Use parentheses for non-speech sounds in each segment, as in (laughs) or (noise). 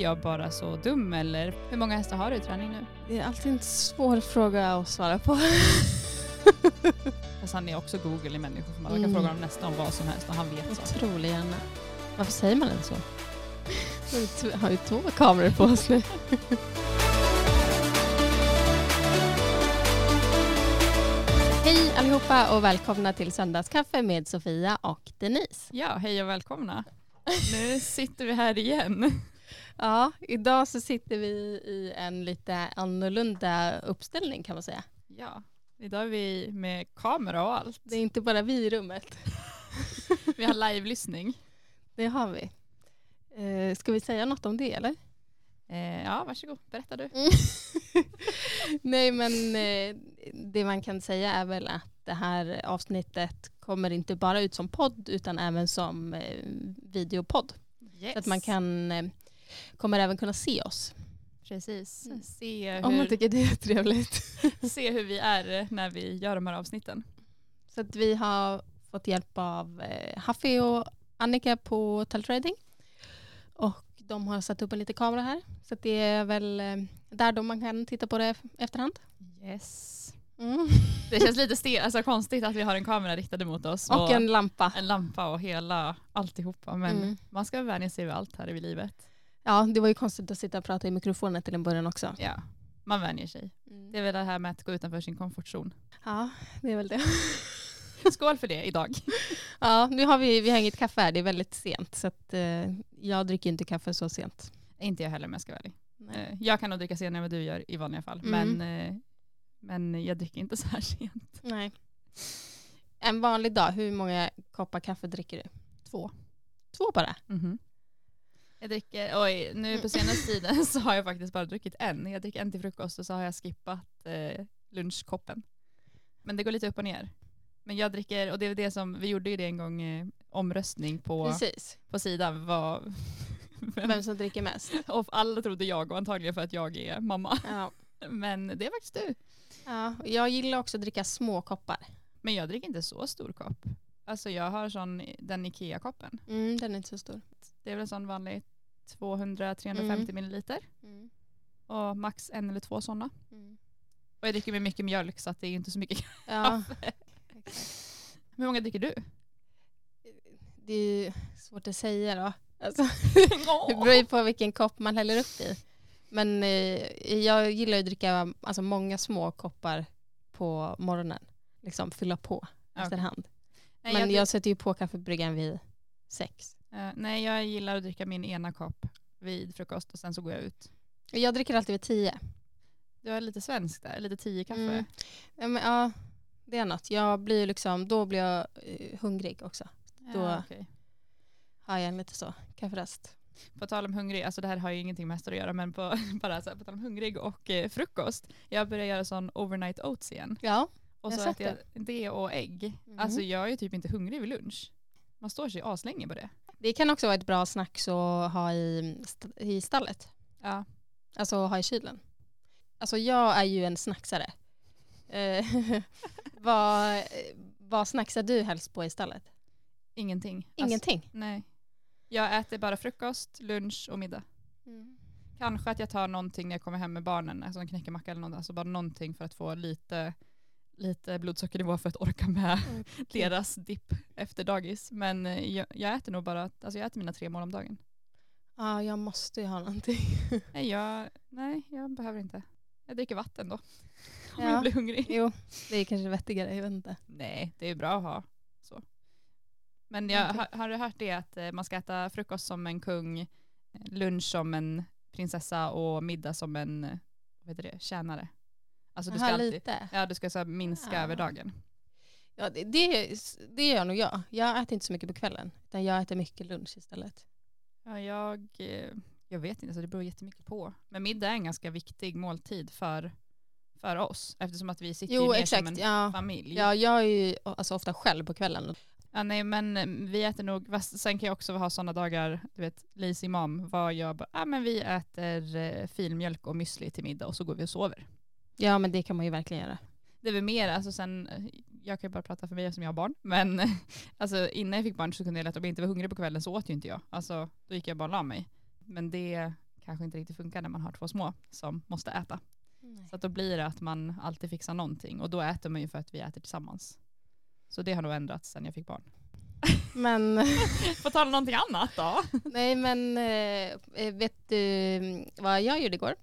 jag bara så dum eller hur många hästar har du i träning nu? Det är alltid en svår fråga att svara på. (laughs) Fast han är också Google i människor för man kan Mm. fråga honom nästan om vad som helst och han vet så. Otroligt gärna. Varför säger man ens så? Vi (laughs) har ju två kameror på oss nu. (laughs) Hej allihopa och välkomna till Söndagskaffe med Sofia och Denise. Ja, hej och välkomna. Nu sitter vi här igen. Ja, idag så sitter vi i en lite annorlunda uppställning kan man säga. Ja, idag är vi med kamera och allt. Det är inte bara vi i rummet. (laughs) Vi har live-lyssning. Det har vi. Eh, ska vi säga något om det eller? Eh, ja, varsågod. Berätta du. (laughs) Nej men eh, det man kan säga är väl att det här avsnittet kommer inte bara ut som podd utan även som eh, videopodd. Yes. Så att man kan, eh, kommer även kunna se oss. Precis. Mm. Se Om man hur, tycker det är trevligt. (laughs) se hur vi är när vi gör de här avsnitten. Så att vi har fått hjälp av eh, Huffy och Annika på Teltrading. Och de har satt upp en liten kamera här. Så att det är väl eh, där då man kan titta på det efterhand. Yes. Mm. (laughs) Det känns lite stel, alltså konstigt att vi har en kamera riktad mot oss. Och en lampa. en lampa och hela alltihopa. Men Mm. man ska vänja sig vid allt här i livet. Ja, det var ju konstigt att sitta och prata i mikrofonen till en början också. Ja, man vänjer sig. Det är väl det här med att gå utanför sin komfortzon. Ja, det är väl det. (laughs) Skål för det idag. (laughs) Ja, nu har vi, vi har inget kaffe här, det är väldigt sent. Så att, eh, jag dricker inte kaffe så sent. Inte jag heller om jag ska vara ärlig. Nej. Eh, Jag kan nog dricka senare än vad du gör i vanliga fall. Mm. Men, eh, men jag dricker inte så här (laughs) sent. Nej. En vanlig dag, hur många koppar kaffe dricker du? Två. Två bara? Mhm. Jag dricker, oj, nu på senaste tiden (laughs) så har jag faktiskt bara druckit en. Jag dricker en till frukost och så har jag skippat eh, lunchkoppen. Men det går lite upp och ner. Men jag dricker, och det är det som, vi gjorde ju det en gång, eh, omröstning på, Precis. på sidan. Vad, (laughs) vem, Vem som dricker mest? (laughs) och alla trodde jag och antagligen för att jag är mamma. Ja. Men det är faktiskt du. ja. Jag gillar också att dricka små koppar. Men jag dricker inte så stor kopp. Alltså jag har sån, den Ikea-koppen. Mm, den är inte så stor. Det är väl en sån vanlig 200-350 Mm. milliliter. Mm. Och max en eller två sådana. Mm. Och jag dricker med mycket mjölk så att det är inte så mycket. Ja, (laughs) Hur många dricker du? det är svårt att säga då. Alltså, (laughs) (laughs) det beror ju på vilken kopp man häller upp i. Men eh, jag gillar ju att dricka alltså, många små koppar på morgonen. Liksom fylla på Ja. efterhand. Nej, Men jag, jag, sätter ju på kaffebryggan vid sex. Eh, nej, jag gillar att dricka min ena kopp vid frukost och sen så går jag ut. Jag dricker alltid vid tio. Du har lite svenskt där, lite tio kaffe. Mm. Ja, men, ja, det är något. Jag blir liksom, då blir jag eh, hungrig också. Då- Ja, okej. Har jag en lite så, kafferast. På tal om hungrig, alltså det här har ju ingenting med hästar att göra men på, (laughs) bara så här, på tal om hungrig och eh, frukost. Jag börjar göra sån overnight oats igen. Ja. Och Jag så har äter jag det och ägg. Mhm. Alltså jag är ju typ inte hungrig vid lunch. Man står sig aslänge på det. Det kan också vara ett bra snack att ha i, i stallet. Ja. Alltså ha i kylen. Alltså jag är ju en snacksare. Eh, (laughs) vad, vad snacksar du helst på i stallet? Ingenting. Alltså, Ingenting. nej. Jag äter bara frukost, lunch och middag. Kanske att jag tar någonting när jag kommer hem med barnen, alltså en knäckemacka eller något, alltså bara någonting för att få lite, lite blodsockernivå för att orka med (laughs) deras dipp efter dagis. Men eh, jag, jag äter nog bara, alltså jag äter mina tre mål om dagen. Ja, jag måste ju ha någonting. (laughs) Nej jag, nej, jag behöver inte. Jag dricker vatten då. (laughs) Om Ja. jag blir hungrig. Jo, det är kanske vettigare, jag vet inte. Nej, det är bra att ha. Så. Men jag, har, har du hört det att eh, man ska äta frukost som en kung, eh, lunch som en prinsessa och middag som en vad heter det, tjänare? Alltså du ska, Aha, alltid, lite. ja, du ska så minska Ah. över dagen. Ja, det, det, det gör nog jag. Jag äter inte så mycket på kvällen. Utan jag äter mycket lunch istället. Ja, jag, eh, jag vet inte, så det beror jättemycket på. Men middag är en ganska viktig måltid för, för oss eftersom att vi sitter ju Jo, mer som exakt. en Ja. familj. Ja, jag är ju alltså, ofta själv på kvällen. Ja, nej, men eh, vi äter nog, sen kan jag också ha sådana dagar, du vet, lazy mom, var jag bara, ja men vi äter eh, filmjölk och müsli till middag och så går vi och sover. Ja, men det kan man ju verkligen göra. Det är väl mer, alltså sen, eh, jag kan ju bara prata för mig som jag har barn, men eh, (laughs) alltså innan jag fick barn så kunde jag lätt, om jag inte var hungrig på kvällen så åt ju inte jag. Alltså då gick jag bara och la mig. Men det kanske inte riktigt funkar när man har två små som måste äta. Nej. Så då blir det att man alltid fixar någonting och då äter man ju för att vi äter tillsammans. Så det har nog ändrats sen jag fick barn. (laughs) Men... (laughs) På tal om någonting annat då? Nej men äh, vet du vad jag gjorde igår?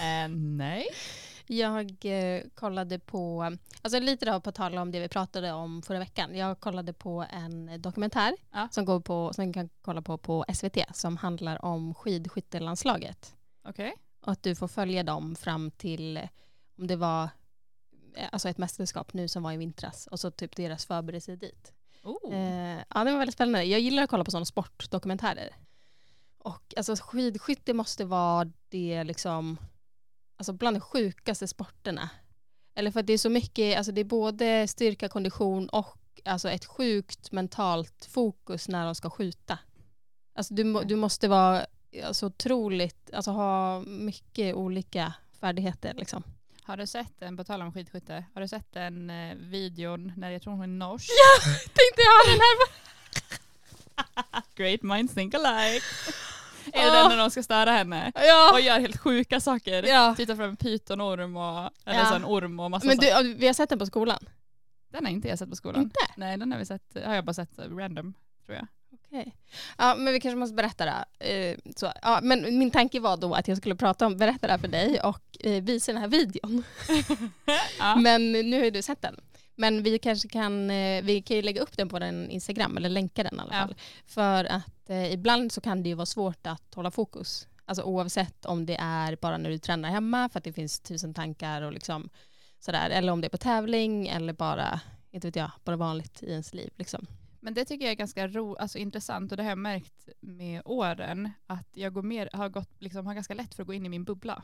Äh, nej. Jag eh, kollade på, alltså lite då på tal om det vi pratade om förra veckan. Jag kollade på en dokumentär ja. som, går på, som man kan kolla på på SVT som handlar om skidskyttelandslaget. Okej. Okay. Och att du får följa dem fram till, om det var eh, alltså ett mästerskap nu som var i vintras och så typ deras förberedelse dit. Oh. Eh, ja, det var väldigt spännande. Jag gillar att kolla på sådana sportdokumentärer. Och alltså skidskytte måste vara det liksom alltså bland de sjukaste sporterna. Eller för att det är så mycket, alltså det är både styrka, kondition och alltså ett sjukt mentalt fokus när de ska skjuta. Alltså du, du måste vara alltså otroligt, alltså ha mycket olika färdigheter liksom. Har du sett en, på tal om skidskytte, har du sett den eh, videon när jag tror hon är norsk? Ja, tänkte jag ha den här. (laughs) Great minds think alike. Är det den när de ska störa henne? Ja. Och gör helt sjuka saker. Ja. Tittar fram en pytonorm och, eller ja. en orm och massa Men du, vi har sett den på skolan? Den har inte jag sett på skolan. Inte? Nej, den har, vi sett, har jag bara sett random, tror jag. Okej. Ja, men vi kanske måste berätta det. Eh, så, ja, men min tanke var då att jag skulle prata om, berätta det här för dig och eh, visa den här videon. (laughs) ja. Men nu har ju du sett den. Men vi kanske kan, eh, vi kan ju lägga upp den på den Instagram, eller länka den i alla fall. För att eh, ibland så kan det ju vara svårt att hålla fokus. Alltså oavsett om det är bara när du tränar hemma för att det finns tusen tankar och liksom sådär. Eller om det är på tävling eller bara, inte vet jag, bara vanligt i ens liv. Liksom. Men det tycker jag är ganska ro, alltså, intressant och det har jag märkt med åren att jag går mer, har, gått, liksom, har ganska lätt för att gå in i min bubbla.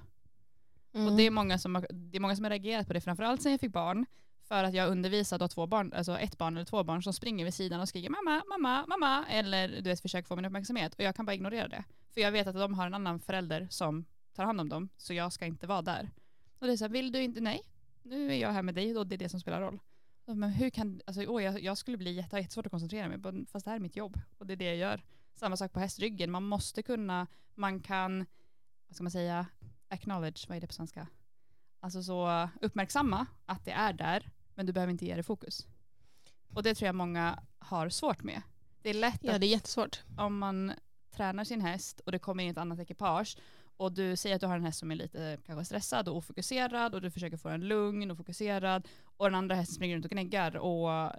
Mm. Och det är, många som har, det är många som har reagerat på det, framförallt sen jag fick barn. För att jag undervisar då två barn, alltså ett barn eller två barn som springer vid sidan och skriker mamma, mamma, mamma eller du vet försöker få min uppmärksamhet och jag kan bara ignorera det. För jag vet att de har en annan förälder som tar hand om dem så jag ska inte vara där. Och det är så här, vill du inte, nej, nu är jag här med dig och det är det som spelar roll. Men hur kan, alltså, åh, jag, jag skulle bli jätte, jättesvårt att koncentrera mig fast det här är mitt jobb och det är det jag gör. Samma sak på hästryggen, man måste kunna, man kan, vad ska man säga, acknowledge, vad är det på svenska? Alltså så uppmärksamma att det är där men du behöver inte ge det fokus. Och det tror jag många har svårt med. Det är lätt ja, det är jättesvårt. om man tränar sin häst och det kommer in ett annat ekipage och du säger att du har en häst som är lite kanske stressad och ofokuserad och du försöker få den lugn och fokuserad och den andra hästen springer runt och gnäggar och eh,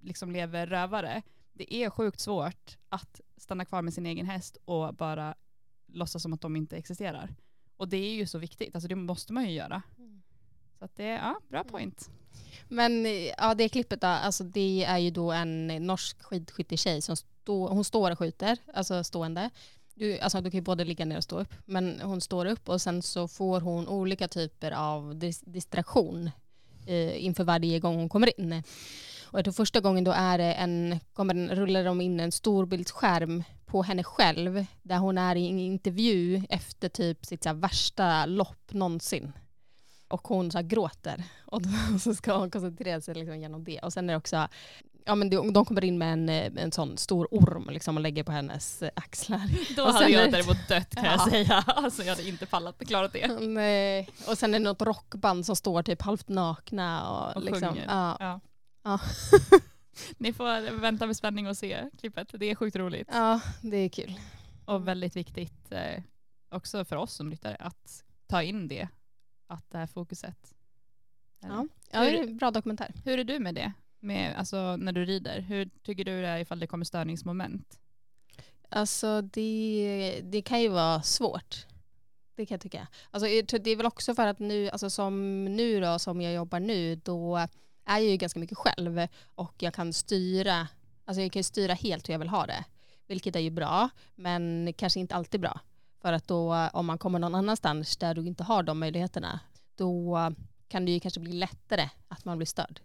liksom lever rövare. Det är sjukt svårt att stanna kvar med sin egen häst och bara låtsas som att de inte existerar. Och det är ju så viktigt, alltså det måste man ju göra. Mm. Så att det är, ja, bra mm. point. Men ja, det klippet då, alltså det är ju då en norsk skidskyttetjej som stå, hon står och skjuter, alltså stående. Du, alltså du kan ju både ligga ner och stå upp, men hon står upp och sen så får hon olika typer av dis distraktion eh, inför varje gång hon kommer in. Och jag tror första gången då är det en, kommer den, rullar de in en storbildsskärm på henne själv där hon är i en intervju efter typ sitt så värsta lopp någonsin och hon så gråter. Och (laughs) så ska hon koncentrera sig liksom genom det. Och sen är det också, ja men de kommer in med en, en sån stor orm liksom och lägger på hennes axlar. Då och hade jag däremot dött kan ja. jag säga. Alltså jag hade inte fallat, klarat det. Nej. Och sen är det något rockband som står typ halvt nakna och, och liksom. Sjunger. Ja. ja. ja. (laughs) Ni får vänta med spänning och se klippet. Det är sjukt roligt. Ja, det är kul. Och väldigt viktigt eh, också för oss som lyttare att ta in det att det här fokuset. Ja, ja det är en bra dokumentär. Hur är du med det? Med, alltså, när du rider? Hur tycker du det är ifall det kommer störningsmoment? Alltså det, det kan ju vara svårt. Det kan jag tycka. Alltså, det är väl också för att nu, alltså som nu då, som jag jobbar nu, då är jag ju ganska mycket själv och jag kan styra, alltså jag kan styra helt hur jag vill ha det. Vilket är ju bra, men kanske inte alltid bra. För att då om man kommer någon annanstans där du inte har de möjligheterna, då kan det ju kanske bli lättare att man blir störd.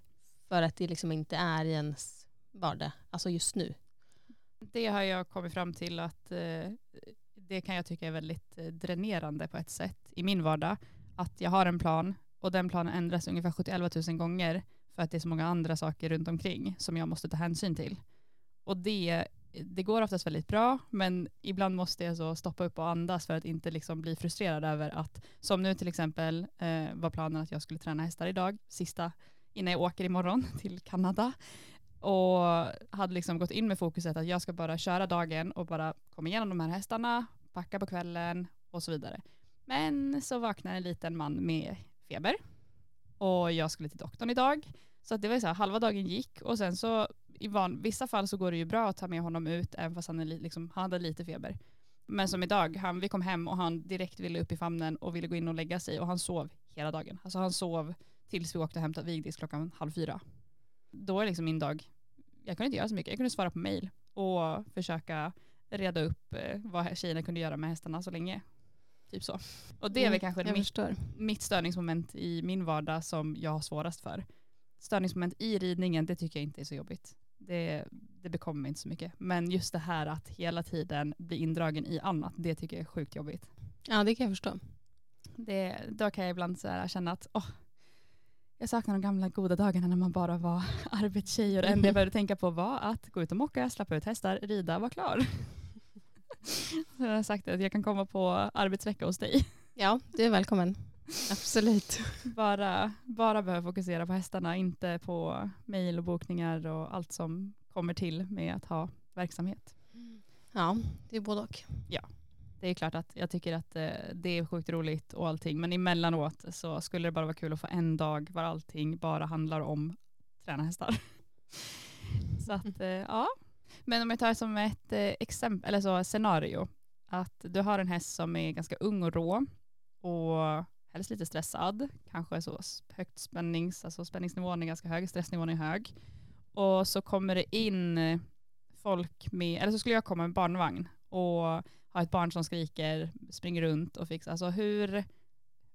För att det liksom inte är i ens vardag, alltså just nu. Det har jag kommit fram till att eh, det kan jag tycka är väldigt eh, dränerande på ett sätt i min vardag. Att jag har en plan och den planen ändras ungefär 71 000 gånger för att det är så många andra saker runt omkring som jag måste ta hänsyn till. Och det det går oftast väldigt bra, men ibland måste jag så stoppa upp och andas för att inte liksom bli frustrerad över att, som nu till exempel eh, var planen att jag skulle träna hästar idag, sista innan jag åker imorgon (laughs) till Kanada. Och hade liksom gått in med fokuset att jag ska bara köra dagen och bara komma igenom de här hästarna, packa på kvällen och så vidare. Men så vaknade en liten man med feber och jag skulle till doktorn idag. Så det var så här, halva dagen gick och sen så i van, vissa fall så går det ju bra att ta med honom ut även fast han, är liksom, han hade lite feber. Men som idag, han, vi kom hem och han direkt ville upp i famnen och ville gå in och lägga sig och han sov hela dagen. Alltså han sov tills vi åkte och hämtade Vigdis klockan halv fyra. Då är liksom min dag, jag kunde inte göra så mycket. Jag kunde svara på mail och försöka reda upp eh, vad tjejerna kunde göra med hästarna så länge. Typ så. Och det är väl mm, kanske mitt, mitt störningsmoment i min vardag som jag har svårast för. Störningsmoment i ridningen, det tycker jag inte är så jobbigt. Det, det bekommer mig inte så mycket. Men just det här att hela tiden bli indragen i annat, det tycker jag är sjukt jobbigt. Ja, det kan jag förstå. Det, då kan jag ibland så känna att oh, jag saknar de gamla goda dagarna när man bara var (laughs) arbetstjej och det enda jag behövde tänka på var att gå ut och mocka, släppa ut hästar, rida, vara klar. (laughs) Så jag har sagt att jag kan komma på arbetsvecka hos dig. Ja, du är välkommen. Absolut. Bara, bara behöver fokusera på hästarna, inte på mejl och bokningar och allt som kommer till med att ha verksamhet. Ja, det är både och. Ja, det är klart att jag tycker att eh, det är sjukt roligt och allting, men emellanåt så skulle det bara vara kul att få en dag var allting bara handlar om träna hästar. (laughs) så att, eh, ja. Men om jag tar som ett eh, exempel, eller så scenario, att du har en häst som är ganska ung och rå och helst lite stressad, kanske så högt spännings, alltså spänningsnivån är ganska hög, stressnivån är hög. Och så kommer det in folk med, eller så skulle jag komma med barnvagn och ha ett barn som skriker, springer runt och fixar. Alltså hur,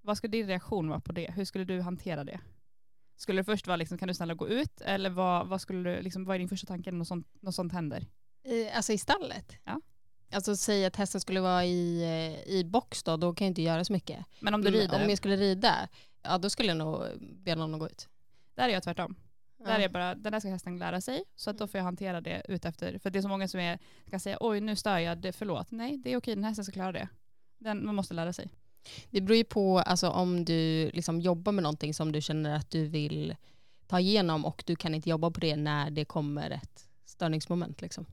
vad skulle din reaktion vara på det? Hur skulle du hantera det? Skulle det först vara liksom, kan du snälla gå ut eller vad, vad, skulle du, liksom, vad är din första tanke när något sånt, något sånt händer? I, alltså i stallet? Ja. Alltså säg att hästen skulle vara i, eh, i box då, då kan jag inte göra så mycket. Men om du rider? Om jag skulle rida, ja då skulle jag nog be någon att gå ut. Där är jag tvärtom. Där är bara, den där ska hästen lära sig, så att då får jag hantera det utefter. För det är så många som är, kan säga oj nu stör jag, det, förlåt. Nej det är okej, den här hästen ska klara det. Den, man måste lära sig. Det beror ju på alltså, om du liksom jobbar med någonting som du känner att du vill ta igenom och du kan inte jobba på det när det kommer ett störningsmoment. Liksom.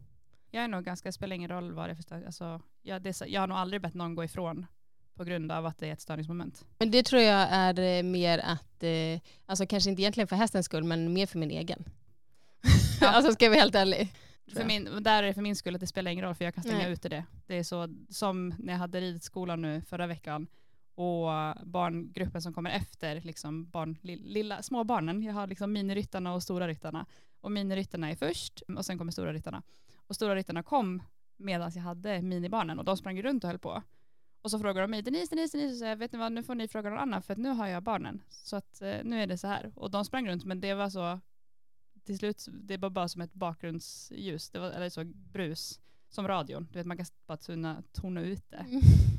Jag är nog ganska, det spelar ingen roll vad det är för störning. Alltså, jag, det, jag har nog aldrig bett någon gå ifrån på grund av att det är ett störningsmoment. Men det tror jag är eh, mer att, eh, alltså kanske inte egentligen för hästens skull, men mer för min egen. Ja. (laughs) alltså ska jag vara helt ärlig. För min, där är det för min skull att det spelar ingen roll för jag kan stänga Nej. ute det. Det är så som när jag hade ridskolan nu förra veckan och barngruppen som kommer efter, liksom barn, lilla, små barnen. Jag har liksom miniryttarna och stora ryttarna. Och miniryttarna är först och sen kommer stora ryttarna. Och stora ryttarna kom medan jag hade minibarnen och de sprang runt och höll på. Och så frågar de mig, Denise, Denise, Denise, så jag, vet ni vad, nu får ni fråga någon annan för att nu har jag barnen. Så att eh, nu är det så här. Och de sprang runt men det var så, till slut, det var bara som ett bakgrundsljus, det var, eller så brus, som radion. Du vet man kan bara tuna, tona ut det.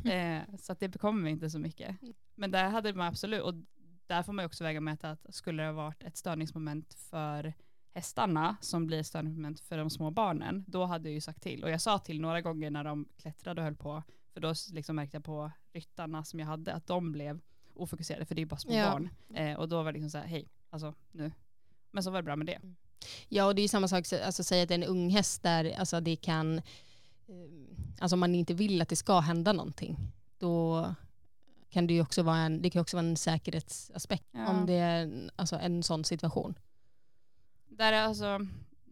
Mm. (laughs) eh, så att det bekommer inte så mycket. Men där hade man absolut, och där får man också väga med att skulle det ha varit ett störningsmoment för hästarna som blir störningsmoment för de små barnen, då hade jag ju sagt till. Och jag sa till några gånger när de klättrade och höll på, för då liksom märkte jag på ryttarna som jag hade att de blev ofokuserade, för det är bara små ja. barn. Eh, och då var det liksom så här, hej, alltså nu. Men så var det bra med det. Mm. Ja, och det är ju samma sak, alltså säga att det är en ung häst där alltså det kan, eh, alltså om man inte vill att det ska hända någonting, då kan det ju också vara en, det kan också vara en säkerhetsaspekt ja. om det är alltså en sån situation. Där är alltså,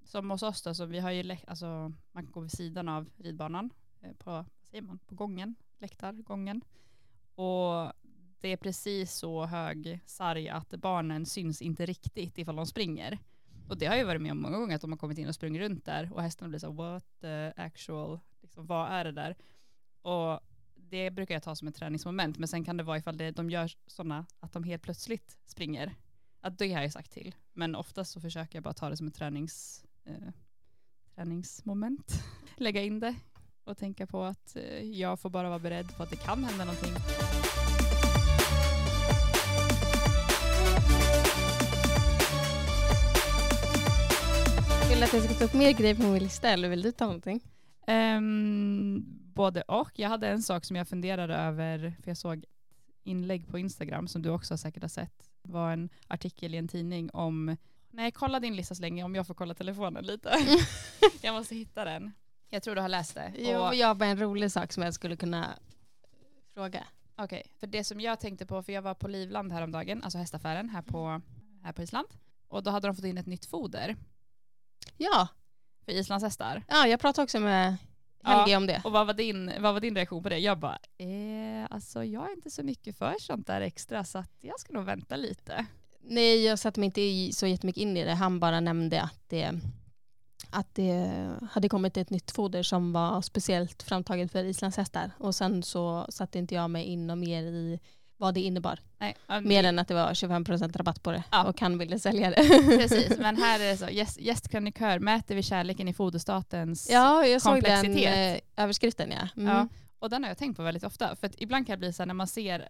som hos oss då, så vi har ju, alltså, man kan gå vid sidan av ridbanan eh, på, vad säger man, på gången, läktargången. Och det är precis så hög sarg att barnen syns inte riktigt ifall de springer. Och det har jag varit med om många gånger, att de har kommit in och sprungit runt där och hästarna blir så what the actual, liksom, vad är det där? Och det brukar jag ta som ett träningsmoment, men sen kan det vara ifall det, de gör sådana att de helt plötsligt springer. Att det har jag sagt till. Men oftast så försöker jag bara ta det som ett tränings, eh, träningsmoment. (laughs) Lägga in det och tänka på att eh, jag får bara vara beredd på att det kan hända någonting. Vill du att jag ska ta upp mer grejer på min lista eller vill du ta någonting? Um, både och. Jag hade en sak som jag funderade över, för jag såg inlägg på Instagram som du också säkert har sett. Var en artikel i en tidning om, nej kolla din lista så länge om jag får kolla telefonen lite. (laughs) jag måste hitta den. Jag tror du har läst det. Jo, och jag har bara en rolig sak som jag skulle kunna fråga. Okej, okay, för det som jag tänkte på, för jag var på Livland häromdagen, alltså hästaffären här på, här på Island. Och då hade de fått in ett nytt foder. Ja. För Islands hästar. Ja, jag pratade också med Helge ja, om det. Och vad var, din, vad var din reaktion på det? Jag bara, eh, alltså jag är inte så mycket för sånt där extra så att jag ska nog vänta lite. Nej, jag satte mig inte så jättemycket in i det. Han bara nämnde att det, att det hade kommit ett nytt foder som var speciellt framtaget för islandshästar. Och sen så satte inte jag mig in och mer i vad det innebar. Nej, Mer än att det var 25% rabatt på det ja. och han ville sälja det. Precis, men här är det så, gäst, gästkrönikör, mäter vi kärleken i foderstatens Ja, jag såg den eh, överskriften ja. Mm. ja. Och den har jag tänkt på väldigt ofta. För ibland kan det bli så här när man ser,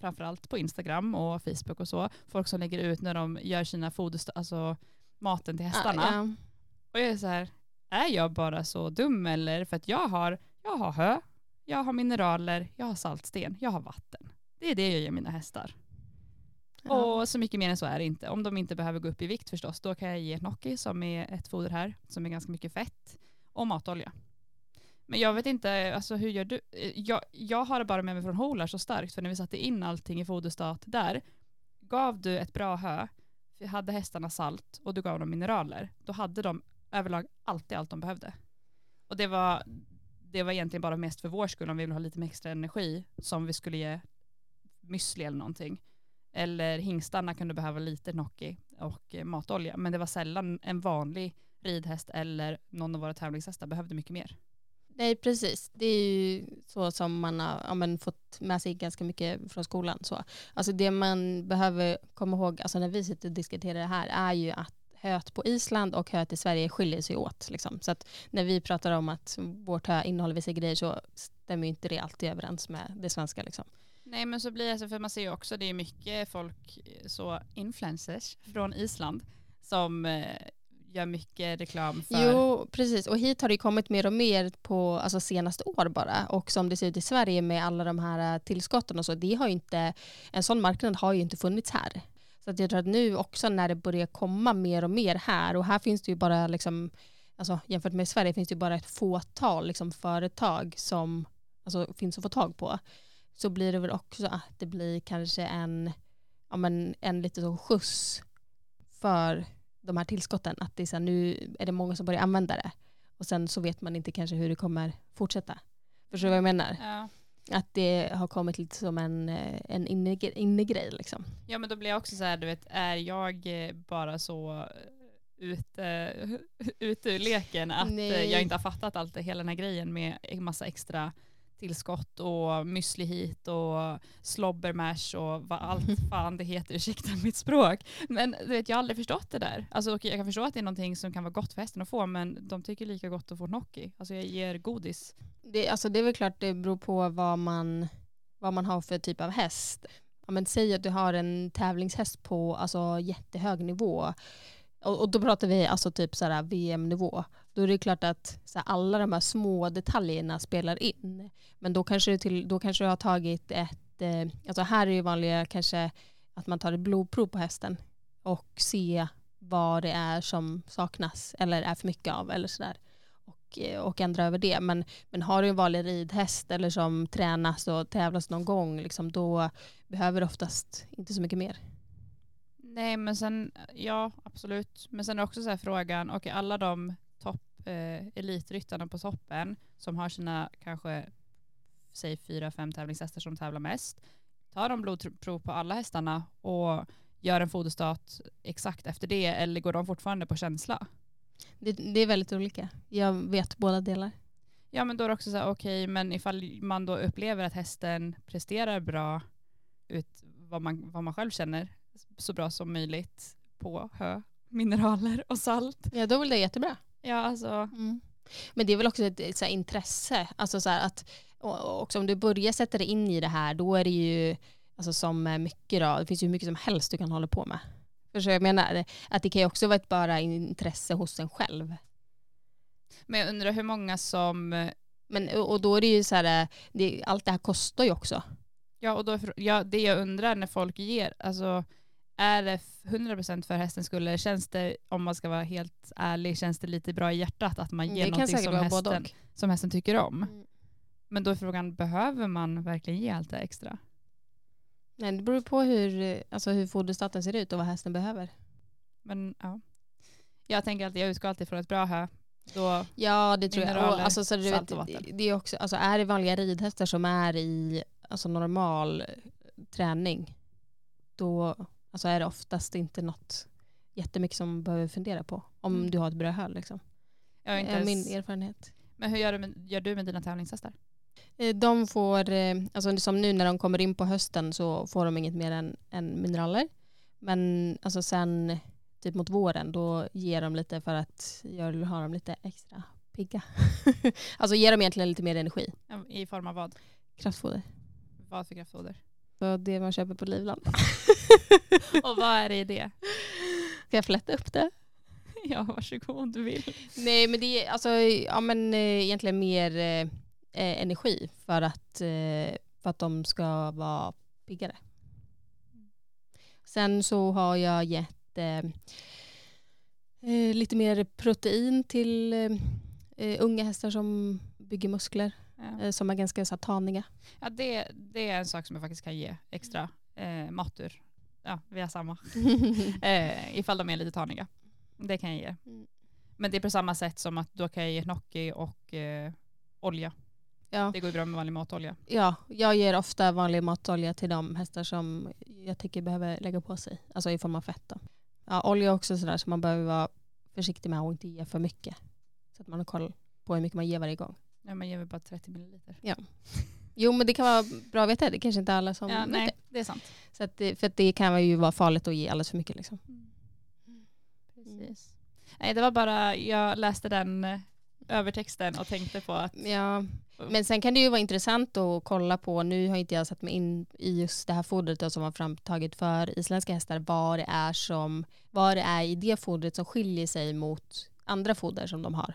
framförallt på Instagram och Facebook och så, folk som lägger ut när de gör sina foderstater, alltså maten till hästarna. Ja, ja. Och jag är så här, är jag bara så dum eller? För att jag har, jag har hö, jag har mineraler, jag har saltsten, jag har vatten. Det är det jag ger mina hästar. Ja. Och så mycket mer än så är det inte. Om de inte behöver gå upp i vikt förstås, då kan jag ge Gnocchi som är ett foder här, som är ganska mycket fett, och matolja. Men jag vet inte, alltså hur gör du? Eh, jag, jag har det bara med mig från Holar så starkt, för när vi satte in allting i foderstat där, gav du ett bra hö, hade hästarna salt och du gav dem mineraler, då hade de överlag alltid allt de behövde. Och det var, det var egentligen bara mest för vår skull om vi vill ha lite mer extra energi som vi skulle ge müsli eller någonting. Eller hingstarna kunde behöva lite Nocki och eh, matolja. Men det var sällan en vanlig ridhäst eller någon av våra tävlingshästar behövde mycket mer. Nej precis, det är ju så som man har ja, men, fått med sig ganska mycket från skolan. Så. Alltså det man behöver komma ihåg alltså när vi sitter och diskuterar det här är ju att höet på Island och höet i Sverige skiljer sig åt. Liksom. Så att när vi pratar om att vårt hö innehåller vissa grejer så stämmer ju inte det alltid överens med det svenska. Liksom. Nej men så blir det så, för man ser ju också det är mycket folk, så influencers från Island som eh, gör mycket reklam för... Jo, precis. Och hit har det kommit mer och mer på alltså, senaste år bara. Och som det ser ut i Sverige med alla de här eh, tillskotten och så, det har ju inte, en sån marknad har ju inte funnits här. Så att jag tror att nu också när det börjar komma mer och mer här, och här finns det ju bara liksom, alltså, jämfört med Sverige finns det ju bara ett fåtal liksom, företag som alltså, finns att få tag på så blir det väl också att det blir kanske en, ja, men en lite så skjuts för de här tillskotten. Att det är så här, nu är det många som börjar använda det och sen så vet man inte kanske hur det kommer fortsätta. Förstår du vad jag menar? Ja. Att det har kommit lite som en, en innegrej. Inne liksom. Ja men då blir jag också så här, du vet, är jag bara så ute, (laughs) ute ur leken att Nej. jag inte har fattat allt, hela den här grejen med en massa extra tillskott och müsli hit och slobbermash och vad allt (laughs) fan det heter, ursäkta mitt språk. Men du vet, jag har aldrig förstått det där. Alltså, jag kan förstå att det är någonting som kan vara gott för hästen att få, men de tycker lika gott att få gnocchi. Alltså jag ger godis. Det, alltså, det är väl klart det beror på vad man, vad man har för typ av häst. Ja, men säg att du har en tävlingshäst på alltså, jättehög nivå och, och då pratar vi alltså typ VM-nivå. Då är det klart att så här, alla de här små detaljerna spelar in. Men då kanske du, till, då kanske du har tagit ett, eh, alltså här är det vanliga kanske att man tar ett blodprov på hästen och ser vad det är som saknas eller är för mycket av eller sådär. Och, eh, och ändra över det. Men, men har du en vanlig ridhäst eller som tränas och tävlas någon gång, liksom, då behöver du oftast inte så mycket mer. Nej men sen, ja absolut. Men sen är också så här frågan, okej okay, alla de topp eh, elitryttarna på toppen som har sina kanske, säg fyra, fem tävlingshästar som tävlar mest. Tar de blodprov på alla hästarna och gör en foderstat exakt efter det eller går de fortfarande på känsla? Det, det är väldigt olika. Jag vet båda delar. Ja men då är det också så här, okej okay, men ifall man då upplever att hästen presterar bra ut vad man, vad man själv känner så bra som möjligt på hö, mineraler och salt. Ja, då är det jättebra. Ja, alltså. Mm. Men det är väl också ett, ett så intresse. Alltså så att, också om du börjar sätta dig in i det här, då är det ju alltså som mycket då, det finns ju hur mycket som helst du kan hålla på med. Förstår jag menar? Att det kan ju också vara ett bara intresse hos en själv. Men jag undrar hur många som... Men, och då är det ju så här, det, allt det här kostar ju också. Ja, och då, ja, det jag undrar när folk ger, alltså är det 100% för hästens skull eller känns det, om man ska vara helt ärlig, känns det lite bra i hjärtat att man ger något som hästen, som hästen tycker om? Mm. Men då är frågan, behöver man verkligen ge allt det extra? Nej, det beror på hur, alltså hur foderstaten ser ut och vad hästen behöver. Men ja. Jag tänker alltid, jag utgår alltid från ett bra hö. Då ja, det tror jag. Och, alltså, så du vet, det är också, alltså, är det vanliga ridhästar som är i alltså, normal träning, då alltså, är det oftast inte något jättemycket som behöver fundera på. Om mm. du har ett bra hö. Liksom. Jag inte ens... Min erfarenhet. Men hur gör du med, gör du med dina tävlingshästar? Eh, de får, eh, alltså som nu när de kommer in på hösten så får de inget mer än, än mineraler. Men alltså sen typ mot våren då ger de lite för att jag vill ha dem lite extra pigga. (laughs) alltså ger dem egentligen lite mer energi. I form av vad? Kraftfoder. Vad för kraftfoder? Det man köper på Livland. (laughs) (laughs) Och vad är det i det? Ska jag flätta upp det? (laughs) Ja, varsågod om du vill. Nej, men det är alltså, ja, men, eh, egentligen mer eh, energi för att, eh, för att de ska vara piggare. Sen så har jag gett eh, eh lite mer protein till eh, unga hästar som bygger muskler. Ja. som är ganska så taniga. Ja, det, det är en sak som jag faktiskt kan ge extra. Eh, matur. Ja, vi har samma. (laughs) eh, ifall de är lite taniga. Det kan jag ge. Mm. Men det är på samma sätt som att då kan jag ge gnocchi och eh, olja. Ja. Det går ju bra med vanlig matolja. Ja, jag ger ofta vanlig matolja till de hästar som jag tycker behöver lägga på sig. Alltså i form av fett. Då. Ja, olja är också sådär som man behöver vara försiktig med och inte ge för mycket. Så att man har koll på hur mycket man ger varje gång. Ja, man ger väl bara 30 milliliter. Ja. Jo, men det kan vara bra att veta. Det kanske inte alla som ja, nej, det. är sant. Så att det, för att det kan ju vara farligt att ge alldeles för mycket. Liksom. Mm. Precis. Nej, det var bara, jag läste den eh, övertexten och tänkte på att... Ja, men sen kan det ju vara intressant att kolla på, nu har inte jag satt mig in i just det här fodret som var framtaget för isländska hästar, vad det är som, vad det är i det fodret som skiljer sig mot andra foder som de har.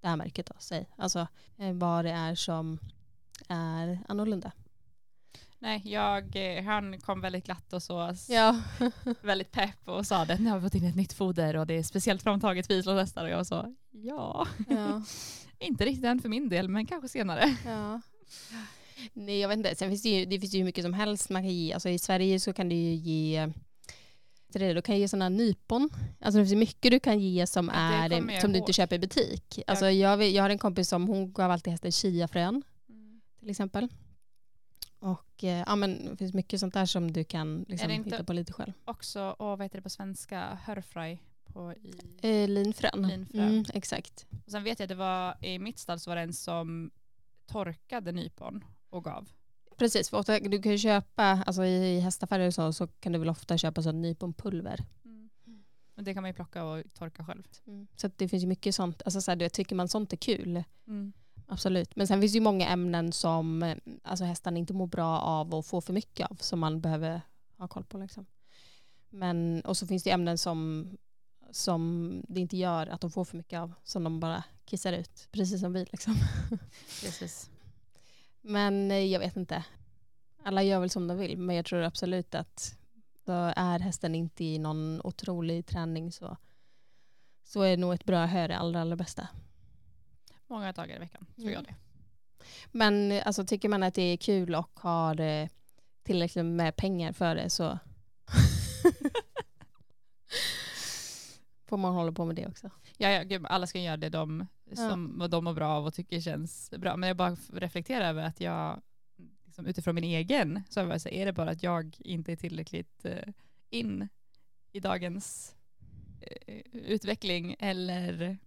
Det här märket då, säg. Alltså eh, vad det är som är annorlunda. Nej, jag, eh, han kom väldigt glatt och så ja. (laughs) väldigt pepp och sa att nu har vi fått in ett nytt foder och det är speciellt framtaget för islandshästar och jag sa ja. ja. (laughs) inte riktigt än för min del men kanske senare. Ja. Nej jag vet inte, sen finns det ju, det finns ju hur mycket som helst man kan ge. Alltså i Sverige så kan du ju ge det, du kan ge sådana nypon. Alltså det finns mycket du kan ge som, är, som du inte köper i butik. Alltså jag, jag har en kompis som hon gav alltid hästen chiafrön. Till exempel. Och eh, ja, men det finns mycket sånt där som du kan liksom, hitta på lite själv. Också, och vad heter det på svenska, hörfraj? På i... eh, linfrön. linfrön. Mm, exakt. Och sen vet jag att det var, i mitt stall så var det en som torkade nypon och gav. Precis, för ofta, du kan ju köpa, alltså i, i hästaffärer och så, så kan du väl ofta köpa så nyponpulver. Mm. Och det kan man ju plocka och torka själv. Mm. Så det finns ju mycket sånt, alltså så här, tycker man sånt är kul, mm. Absolut, men sen finns det ju många ämnen som eh, alltså hästarna inte mår bra av att få för mycket av som man behöver ha koll på. Liksom. Men, och så finns det ämnen som, som det inte gör att de får för mycket av som de bara kissar ut, precis som vi. Liksom. (laughs) Precis. Men eh, jag vet inte. Alla gör väl som de vill, men jag tror absolut att då är hästen inte i någon otrolig träning så, så är nog ett bra hö det allra, allra bästa många dagar i veckan. Tror jag mm. det. Men alltså, tycker man att det är kul och har eh, tillräckligt med pengar för det så (laughs) får man hålla på med det också. Ja, ja gud, alla ska göra det de, som ja. de mår bra av och tycker känns bra. Men jag bara reflekterar över att jag liksom, utifrån min egen så är det, är det bara att jag inte är tillräckligt eh, in i dagens eh, utveckling eller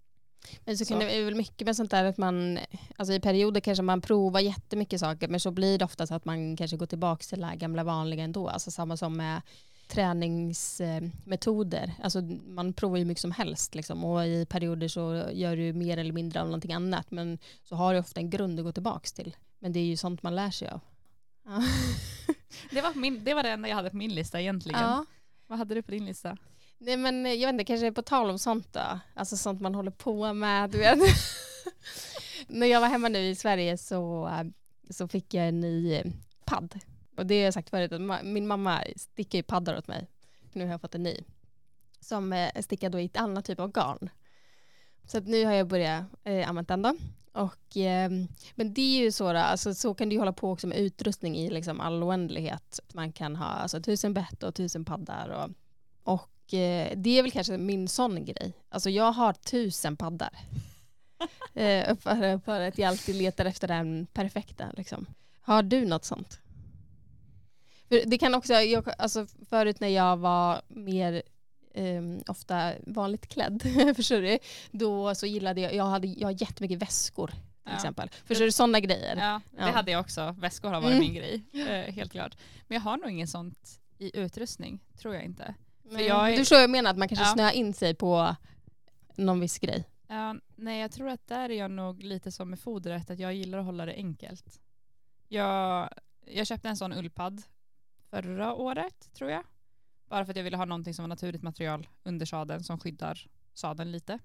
men så, så. kan det är väl mycket med sånt där att man, alltså i perioder kanske man provar jättemycket saker men så blir det ofta så att man kanske går tillbaka till det gamla vanliga ändå. Alltså samma som med träningsmetoder. Alltså man provar ju mycket som helst liksom. och i perioder så gör du mer eller mindre av någonting annat men så har du ofta en grund att gå tillbaka till. Men det är ju sånt man lär sig av. (laughs) det, var min, det var det enda jag hade på min lista egentligen. Ja. Vad hade du på din lista? Nej men jag vet inte, kanske på tal om sånt då. Alltså sånt man håller på med, du vet. (laughs) När jag var hemma nu i Sverige så, eh, så fick jag en ny eh, padd. Och det har jag sagt förut, att min mamma stickar ju paddar åt mig. Nu har jag fått en ny. Som eh, stickar då i ett annat typ av garn. Så nu har jag börjat eh, använda den då. Och, eh, men det är ju så, då, alltså, så kan du hålla på också med utrustning i liksom all oändlighet. Man kan ha alltså, tusen bett och tusen paddar. Och, och det är väl kanske min sån grej. Alltså jag har tusen paddar. (laughs) eh, för, för att jag alltid letar efter den perfekta. Liksom. Har du något sånt? För det kan också, jag, alltså förut när jag var mer um, ofta vanligt klädd, (laughs) förstår du? Då så gillade jag, jag, hade, jag har jättemycket väskor till ja. exempel. Förstår du? Sådana grejer. Ja, det ja. hade jag också. Väskor har varit mm. min grej, eh, helt klart. Men jag har nog inget sånt i utrustning, tror jag inte. Jag är... Du tror jag menar, att man kanske ja. snöar in sig på någon viss grej. Ja, nej, jag tror att där är jag nog lite som med fodret, att jag gillar att hålla det enkelt. Jag, jag köpte en sån ullpadd förra året, tror jag. Bara för att jag ville ha någonting som var naturligt material under sadeln som skyddar sadeln lite.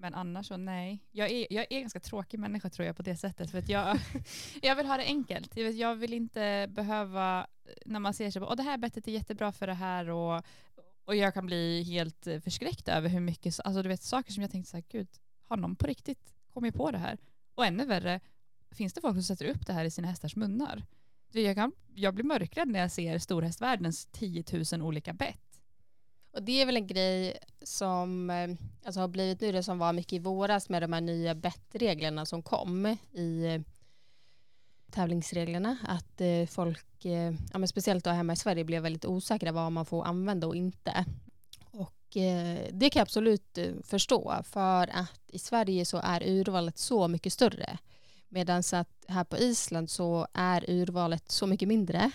Men annars så nej. Jag är, jag är ganska tråkig människa tror jag på det sättet. För att jag, (laughs) jag vill ha det enkelt. Jag, vet, jag vill inte behöva, när man ser sig på, det här bettet är jättebra för det här och, och jag kan bli helt eh, förskräckt över hur mycket, alltså du vet saker som jag tänkte så här, gud, har någon på riktigt kommit på det här? Och ännu värre, finns det folk som sätter upp det här i sina hästars munnar? Jag, kan, jag blir mörkrädd när jag ser storhästvärldens 10 000 olika bett. Och det är väl en grej som eh, alltså har blivit nu det som var mycket i våras med de här nya bettreglerna som kom i eh, tävlingsreglerna. Att eh, folk, ja, men speciellt då hemma i Sverige, blev väldigt osäkra vad man får använda och inte. Och det kan jag absolut förstå för att i Sverige så är urvalet så mycket större. Medan att här på Island så är urvalet så mycket mindre.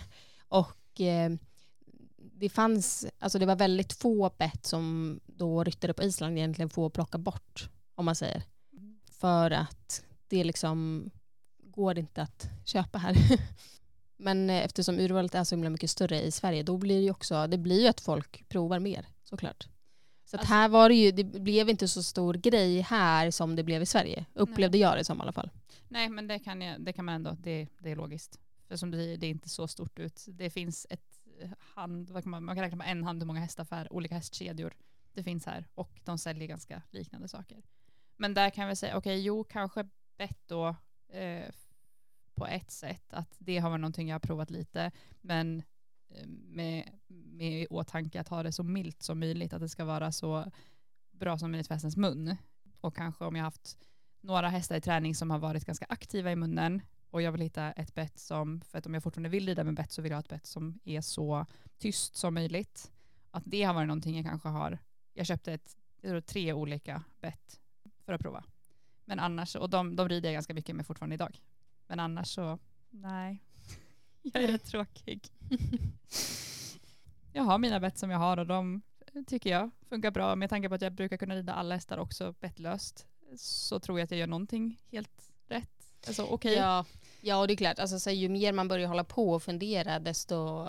Och eh, det fanns, alltså det var väldigt få bett som då ryttare på Island egentligen får plocka bort, om man säger. För att det liksom går inte att köpa här. (laughs) Men eh, eftersom urvalet är så himla mycket större i Sverige, då blir det ju också, det blir ju att folk provar mer såklart. Så alltså, här var det ju, det blev inte så stor grej här som det blev i Sverige. Upplevde nej. jag det som i alla fall. Nej, men det kan, jag, det kan man ändå, det, det är logiskt. För som du säger, det är inte så stort ut. Det finns ett hand, man, man kan räkna på en hand hur många hästaffärer, olika hästkedjor det finns här. Och de säljer ganska liknande saker. Men där kan vi säga, okej, okay, jo, kanske bett då eh, på ett sätt, att det har varit någonting jag har provat lite, men eh, med, med åtanke att ha det så milt som möjligt, att det ska vara så bra som möjligt för hästens mun. Och kanske om jag haft några hästar i träning som har varit ganska aktiva i munnen och jag vill hitta ett bett som, för att om jag fortfarande vill rida med bett så vill jag ha ett bett som är så tyst som möjligt. Att det har varit någonting jag kanske har, jag köpte ett, jag tror tre olika bett för att prova. Men annars, och de, de rider jag ganska mycket med fortfarande idag. Men annars så, nej. (laughs) jag är rätt tråkig. (laughs) jag har mina bett som jag har och de tycker jag funkar bra med tanke på att jag brukar kunna rida alla hästar också bettlöst så tror jag att jag gör någonting helt rätt. Alltså okej. Okay. Ja, ja, och det är klart, alltså, så ju mer man börjar hålla på och fundera desto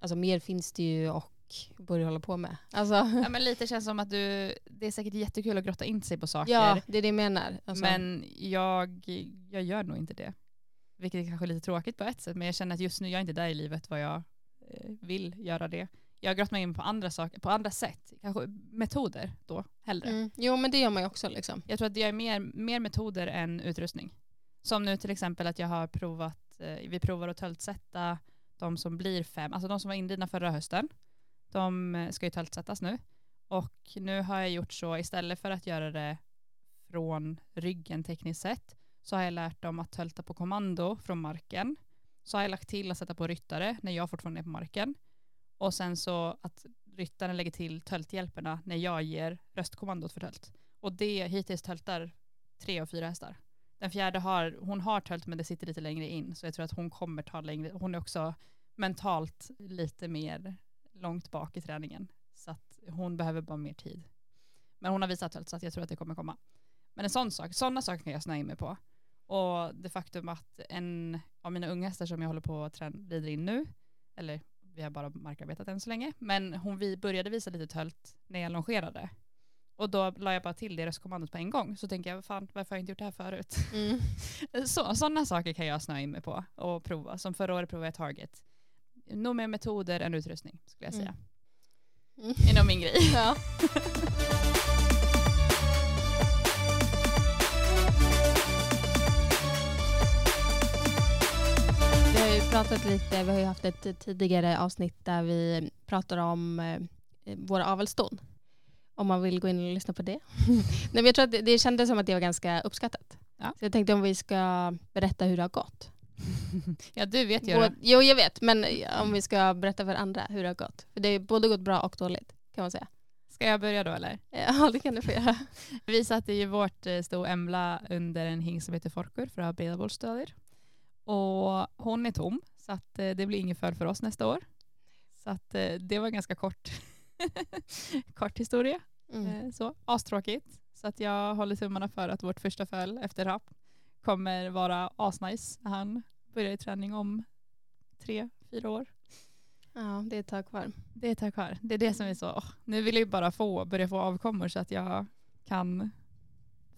alltså, mer finns det ju och börja hålla på med. Alltså. (laughs) Ja, men lite känns som att du, det är säkert jättekul att grotta in sig på saker. Ja, det är det jag menar. Alltså. Men jag, jag gör nog inte det. Vilket är kanske lite tråkigt på ett sätt, men jag känner att just nu jag är inte där i livet vad jag eh, vill göra det jag har grottat mig in på andra saker, på andra sätt. Kanske metoder då hellre. Mm. Jo men det gör man ju också liksom. Jag tror att jag är mer, mer metoder än utrustning. Som nu till exempel att jag har provat, eh, vi provar att töltsätta de som blir fem, alltså de som var inridna förra hösten. De eh, ska ju töltsättas nu. Och nu har jag gjort så istället för att göra det från ryggen tekniskt sett så har jag lärt dem att tölta på kommando från marken. Så har jag lagt till att sätta på ryttare när jag fortfarande är på marken. Och sen så att ryttaren lägger till tölthjälperna när jag ger röstkommandot för tölt. Och det hittills töltar tre av fyra hästar. Den fjärde har, hon har tölt men det sitter lite längre in så jag tror att hon kommer ta längre, hon är också mentalt lite mer långt bak i träningen. Så att hon behöver bara mer tid. Men hon har visat tölt så att jag tror att det kommer komma. Men en sån sak, sådana saker kan jag snöa in mig på. Och det faktum att en av mina unga hästar som jag håller på att rider in nu, eller vi har bara markarbetat än så länge. Men hon vi började visa lite tölt när jag longerade. Och då la jag bara till det röstkommandot på en gång. Så tänker jag, fan varför har jag inte gjort det här förut? Mm. (laughs) så, sådana saker kan jag snöa in mig på och prova. Som förra året provade jag Target. Nog mer metoder än utrustning skulle jag säga. Mm. Mm. Nog min grej. Ja. (laughs) pratat lite, vi har ju haft ett tidigare avsnitt där vi pratar om eh, våra avelston. Om man vill gå in och lyssna på det. (laughs) Nej, men jag tror att det, det kändes som att det var ganska uppskattat. Ja. Så jag tänkte om vi ska berätta hur det har gått. (laughs) ja, du vet ju. Jo, jag vet. Men om vi ska berätta för andra hur det har gått. För det har både gått bra och dåligt kan man säga. Ska jag börja då eller? (laughs) Ja, det kan du få göra. Vi satte ju vårt eh, sto Embla under en hing som heter Forkur för att ha bedavårdsstöder. Och hon är tom, så att eh, det blir ingen föl för oss nästa år. Så att eh, det var ganska kort, (laughs) kort historia. Mm. Så, astråkigt. Så att jag håller tummarna för att vårt första föl efter rapp kommer vara asnice. Han börjar i träning om tre, fyra år. Ja, det är ett tag kvar. Det är ett tag kvar. Det är det som är så, oh, nu vill jag bara få, börja få avkommor så att jag kan,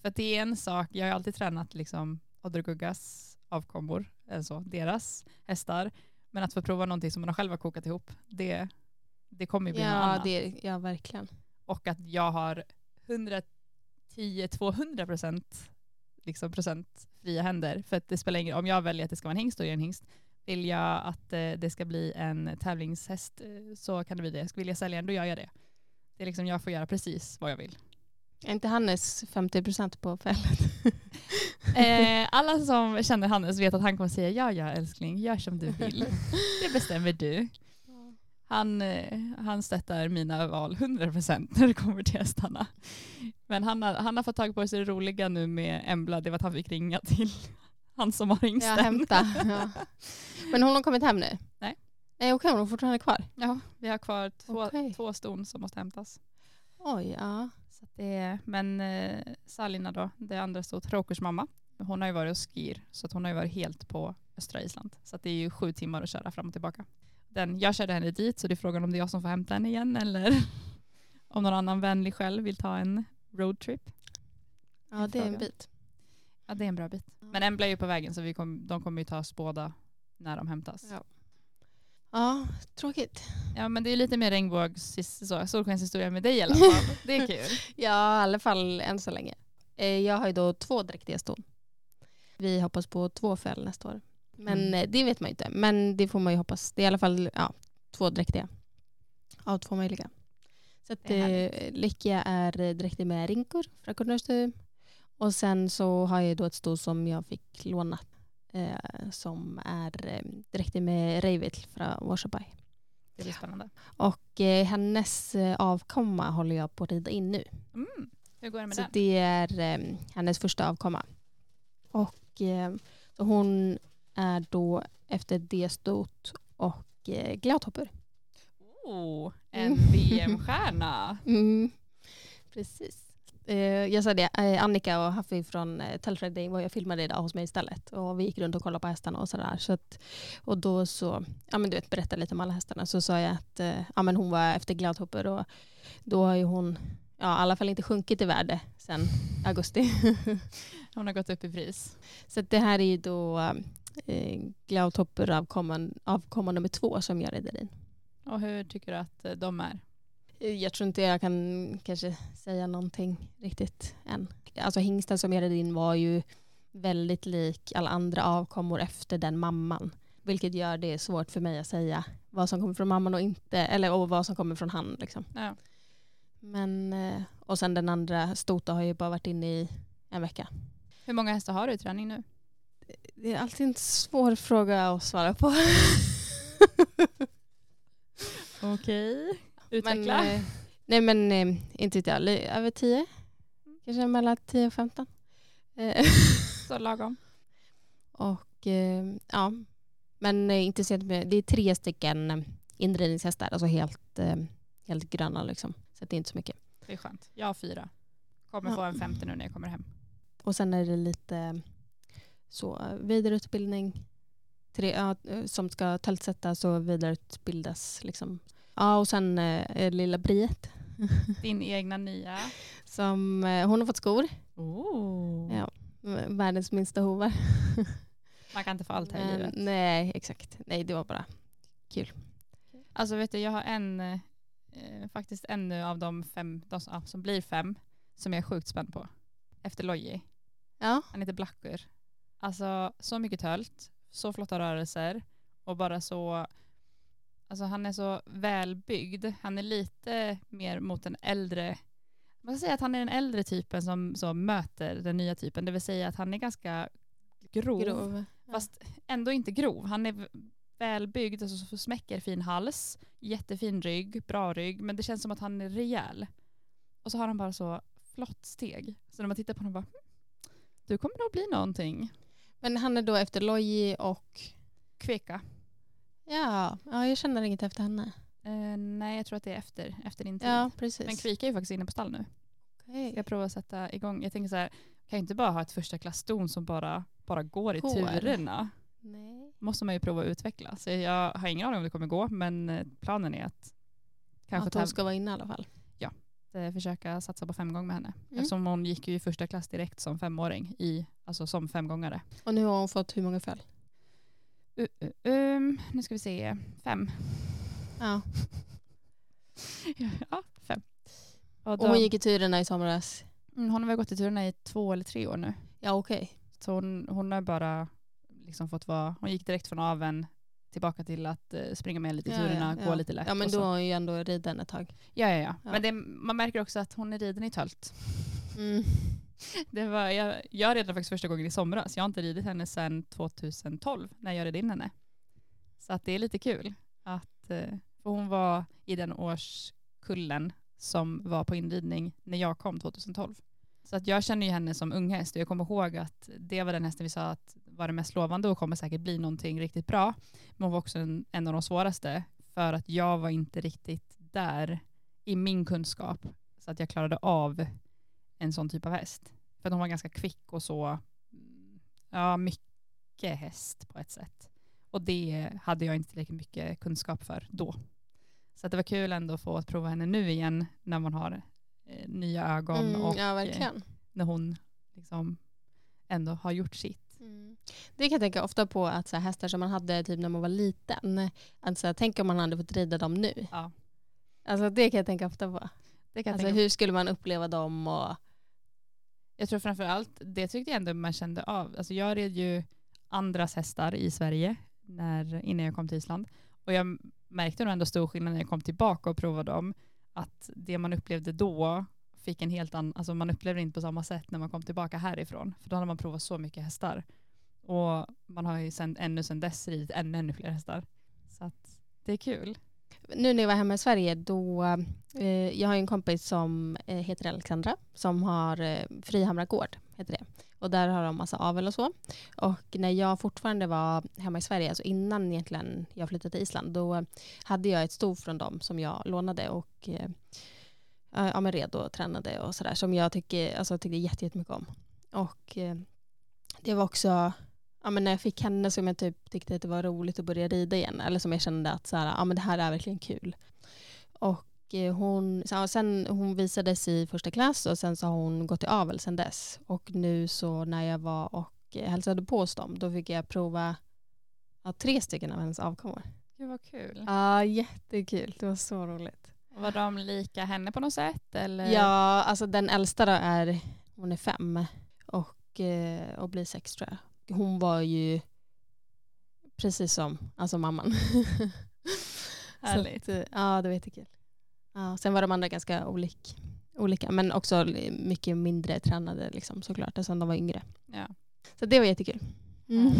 för att det är en sak, jag har alltid tränat liksom Odderguggas avkommor, alltså deras hästar, men att få prova någonting som man själv har kokat ihop, det, det kommer ju bli ja, något annat. Det, ja, verkligen. Och att jag har 110-200 procent liksom procent fria händer. För att det spelar ingen om jag väljer att det ska vara en hingst, då är det en hingst. Vill jag att eh, det ska bli en tävlingshäst eh, så kan det bli det. Vill jag sälja den, då gör jag det. Det är liksom, jag får göra precis vad jag vill. Är inte Hannes 50% på fället? (laughs) eh, alla som känner Hannes vet att han kommer säga ja, ja älskling, gör som du vill. (laughs) Det bestämmer du. Han, eh, han stöttar mina val 100% när det kommer till hästarna. Men han har, han har fått tag på sig det roliga nu med Embla, det var att han fick ringa till han som har hingsten. Ja, hämta. Ja. Men hon har kommit hem nu? Nej. Nej okej, hon är fortfarande kvar? Ja, vi har kvar två, okay. två ston som måste hämtas. Oj, ja. Så det, men eh, Salina då, det andra stod Rokers mamma. Hon har ju varit och skir så att hon har ju varit helt på östra Island. Så det är ju sju timmar att köra fram och tillbaka. Den, jag körde henne dit så det är frågan om det är jag som får hämta henne igen eller (laughs) om någon annan vänlig själv vill ta en roadtrip. Ja det är en bit. Ja det är en bra bit. Men Embla är ju på vägen så vi kom, de kommer ju ta oss båda när de hämtas. Ja. Ja, tråkigt. Ja men det är lite mer regnbågs solskenshistoria med dig i alla (laughs) fall. Det är kul. ja i alla fall än så länge. Eh, jag har ju då två dräktiga ston. Vi hoppas på två fäll nästa år. Men mm. Eh, det vet man ju inte. Men det får man ju hoppas. Det är i alla fall ja, två dräktiga. Av två möjliga. Så att eh, Lycka är dräktig med rinkor från Kornörstu. Och sen så har jag då ett sto som jag fick låna eh, som är eh, dräktig med Reivil från Warszabai. Det blir spännande. Och eh, hennes eh, avkomma håller jag på att rida in nu. Mm. Hur går det med så den? det är eh, hennes första avkomma. Och eh, hon är då efter D-stot och eh, Gladhopper. Oh, en VM-stjärna. (laughs) mm. Precis. Eh, jag sa det, eh, Annika och Haffi från eh, var jag filmade idag hos mig istället. Och vi gick runt och kollade på hästarna och sådär. Så att, och då så, ja men du vet, berättade lite om alla hästarna. Så sa jag att eh, ja, men hon var efter Gladhopper och då har ju hon ja, i alla fall inte sjunkit i värde sedan augusti. (laughs) hon har gått upp i pris. Så det här är ju då eh, Glautopper avkomman, avkomman nummer två som jag rider in. Och hur tycker du att de är? Eh, jag tror inte jag kan kanske säga någonting riktigt än. Alltså hingsten som jag red in var ju väldigt lik alla andra avkommor efter den mamman. Vilket gör det svårt för mig att säga vad som kommer från mamman och inte, eller och vad som kommer från han. Liksom. Ja. Men, eh, och sen den andra Stota har ju bara varit inne i en vecka. Hur många hästar har du i träning nu? Det är alltid en svår fråga att svara på. (laughs) Okej, utveckla. Men, eh, nej men eh, inte vet jag, över tio. Kanske mellan tio och femton. Eh, Så lagom. (laughs) Och ja, men inte sent med, det är tre stycken inredningshästar, alltså helt, helt gröna liksom. Så det är inte så mycket. Det är skönt. Jag har fyra. Kommer ja. få en femte nu när jag kommer hem. Och sen är det lite så vidareutbildning tre, ja, som ska tältsättas och vidareutbildas. Liksom. Ja, och sen eh, lilla Briet. (laughs) Din egna nya? Som, eh, hon har fått skor. Oh. Ja, världens minsta hovar. (laughs) Man kan inte få allt här i livet. Nej, exakt. Nej, det var bara kul. Alltså vet du, jag har en, eh, faktiskt en av de fem, de som, som blir fem, som jag är sjukt spänd på. Efter Loji. Ja. Han heter Blackur. Alltså så mycket tölt, så flotta rörelser och bara så, alltså han är så välbyggd. Han är lite mer mot den äldre, man ska säga att han är den äldre typen som, som möter den nya typen, det vill säga att han är ganska grov, grov. fast ändå inte grov. Han är välbyggd, alltså så smäcker fin hals, jättefin rygg, bra rygg, men det känns som att han är rejäl. Och så har han bara så flott steg. Så när man tittar på honom bara, hm, du kommer nog bli någonting. Men han är då efter Loji och? Kveka. Ja, ja jag känner inget efter henne. Uh, nej, jag tror att det är efter, efter din tid. Ja, precis. Men Kvika är ju faktiskt inne på stall nu. Okay. Ska jag prova att sätta igång. Jag tänker så här, kan jag inte bara ha ett första klassdon som bara, bara går i Hår. turerna? Nej. måste man ju prova att utveckla. Så jag har ingen aning om det kommer gå, men eh, planen är att kanske att hon ska vara inne i alla fall. Ja, försöka satsa på femgång med henne. Mm. Eftersom hon gick ju i första klass direkt som femåring, i, alltså som femgångare. Och nu har hon fått hur många föl? Uh, uh, um, nu ska vi se, fem. Ja. (laughs) ja, fem. Och, och hon gick i turerna i somras? Mm, hon har väl gått i turerna i två eller tre år nu. Ja, okej. Okay. Så hon, hon har bara liksom fått vara, hon gick direkt från aven tillbaka till att uh, springa med lite i turerna, ja, ja, gå lite lätt. Ja men då har hon ju ändå riden ett tag. Ja ja ja. ja. Men det, man märker också att hon är riden i tölt. Mm. (laughs) Det var, jag, jag red faktiskt första gången i somras. Jag har inte ridit henne sedan 2012 när jag red in henne. Så att det är lite kul. Att, eh, för hon var i den årskullen som var på inridning när jag kom 2012. Så att jag känner ju henne som unghäst och jag kommer ihåg att det var den hästen vi sa att var det mest lovande och kommer säkert bli någonting riktigt bra. Men hon var också en, en av de svåraste för att jag var inte riktigt där i min kunskap så att jag klarade av en sån typ av häst. För hon var ganska kvick och så, ja mycket häst på ett sätt. Och det hade jag inte tillräckligt mycket kunskap för då. Så det var kul ändå att få att prova henne nu igen när man har eh, nya ögon mm, och ja, eh, när hon liksom ändå har gjort sitt. Mm. Det kan jag tänka ofta på att så här, hästar som man hade typ när man var liten, alltså, tänk om man hade fått rida dem nu. Ja. Alltså, det kan jag tänka ofta på. Det kan alltså, tänka hur skulle man uppleva dem? Och... Jag tror framför allt, det tyckte jag ändå man kände av. Alltså, jag red ju andras hästar i Sverige när, innan jag kom till Island. Och jag märkte nog ändå stor skillnad när jag kom tillbaka och provade dem. Att det man upplevde då fick en helt annan, alltså man upplevde det inte på samma sätt när man kom tillbaka härifrån. För då hade man provat så mycket hästar. Och man har ju sen, ännu sedan dess ridit ännu, ännu fler hästar. Så att det är kul. Nu när jag var hemma i Sverige, då, eh, jag har en kompis som eh, heter Alexandra, som har eh, Frihamra gård, heter det. Och där har de massa avel och så. Och när jag fortfarande var hemma i Sverige, alltså innan egentligen jag flyttade till Island, då hade jag ett sto från dem som jag lånade och eh, ja, men red och tränade och sådär som jag tycker, alltså, tyckte jättemycket om. Och eh, det var också, ja, men när jag fick henne som jag typ tyckte att det var roligt att börja rida igen, eller som jag kände att så här, ja, men det här är verkligen kul. Och eh, hon, sen, hon visades i första klass och sen så har hon gått i avel sen dess. Och nu så när jag var och hälsade på hos dem, då fick jag prova ja, tre stycken av hennes avkommor. Gud vad kul. Ja, jättekul. Det var så roligt. Var de lika henne på något sätt? Eller? Ja, alltså den äldsta då är, hon är fem och, eh, och blir sex tror jag. Hon var ju precis som alltså mamman. (laughs) Härligt. Att, eh, ja, det var jättekul. Ja, sen var de andra ganska olik, olika, men också mycket mindre tränade liksom, såklart, eftersom de var yngre. Ja. Så det var jättekul. Mm.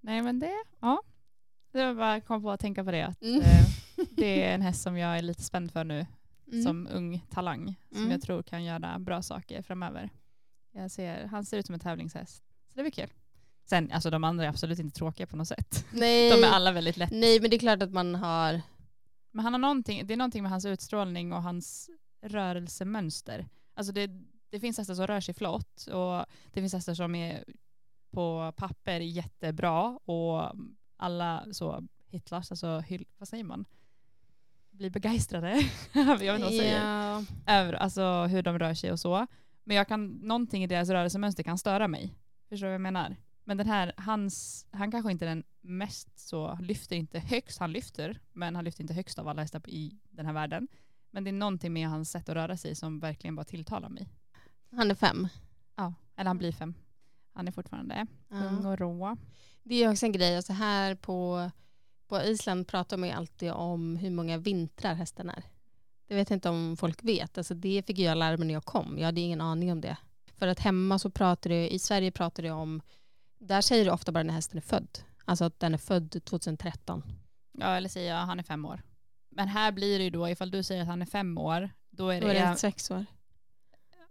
Nej men det, ja. Det var bara kom på att tänka på det. Att, mm. eh, (laughs) det är en häst som jag är lite spänd för nu mm. som ung talang. Som mm. jag tror kan göra bra saker framöver. Jag ser, han ser ut som en tävlingshäst. Så det blir kul. Sen, alltså de andra är absolut inte tråkiga på något sätt. (laughs) Nej. De är alla väldigt lätt. Nej, men det är klart att man har... Men han har någonting, det är någonting med hans utstrålning och hans rörelsemönster. Alltså det, det finns hästar som rör sig flott och det finns hästar som är på papper jättebra och alla så hitlars, alltså hyll, vad säger man? Blir begeistrade, (laughs) jag vet inte vad man säger, Ja. över alltså, hur de rör sig och så. Men jag kan, någonting i deras rörelsemönster kan störa mig. Förstår du vad jag menar? Men den här, hans, han kanske inte är den mest så, lyfter inte högst, han lyfter, men han lyfter inte högst av alla hästar i den här världen. Men det är någonting med hans sätt att röra sig som verkligen bara tilltalar mig. Han är fem. Ja, eller han blir fem. Han är fortfarande ung Ja. och rå. Det är också en grej, alltså här på, på Island pratar man ju alltid om hur många vintrar hästen är. Det vet jag inte om folk vet. Alltså det fick jag lära mig när jag kom. Jag hade ingen aning om det. För att hemma så pratar det, i Sverige pratar det om, där säger det ofta bara när hästen är född. Alltså att den är född 2013. Ja, eller säger jag han är fem år. Men här blir det ju då, ifall du säger att han är fem år, då är Då det... är det sex år.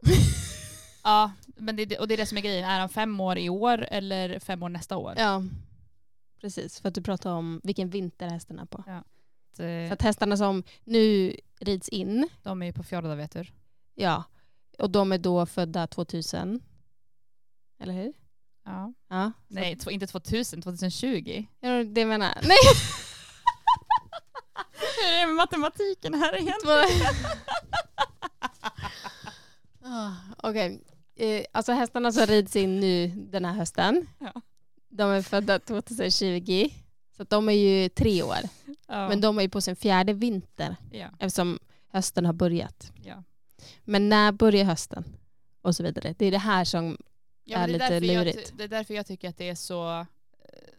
(laughs) ja, men det, och det är det som är grejen. Är han fem år i år eller fem år nästa år? Ja, precis. För att du pratar om vilken vinter hästen är på. Eh, Så att hästarna som nu rids in, de är ju på fjorda vet du. ja, och de är då födda 2000. Eller hur? Ja. Ja. Nej, inte 2000, 2020. Ja, det menar jag. Nej, (laughs) Hur är det med matematiken här (laughs) egentligen? Ah, Okej, eh, alltså hästarna som rids in nu den här hösten, Ja. de är födda 2020. Så de är ju tre år. Ja. Men de är ju på sin fjärde vinter ja. eftersom hösten har börjat. Ja. Men när börjar hösten? Och så vidare. Det är det här som... Ja, är lite är jag, lurigt. det är därför jag tycker att det är så, eh,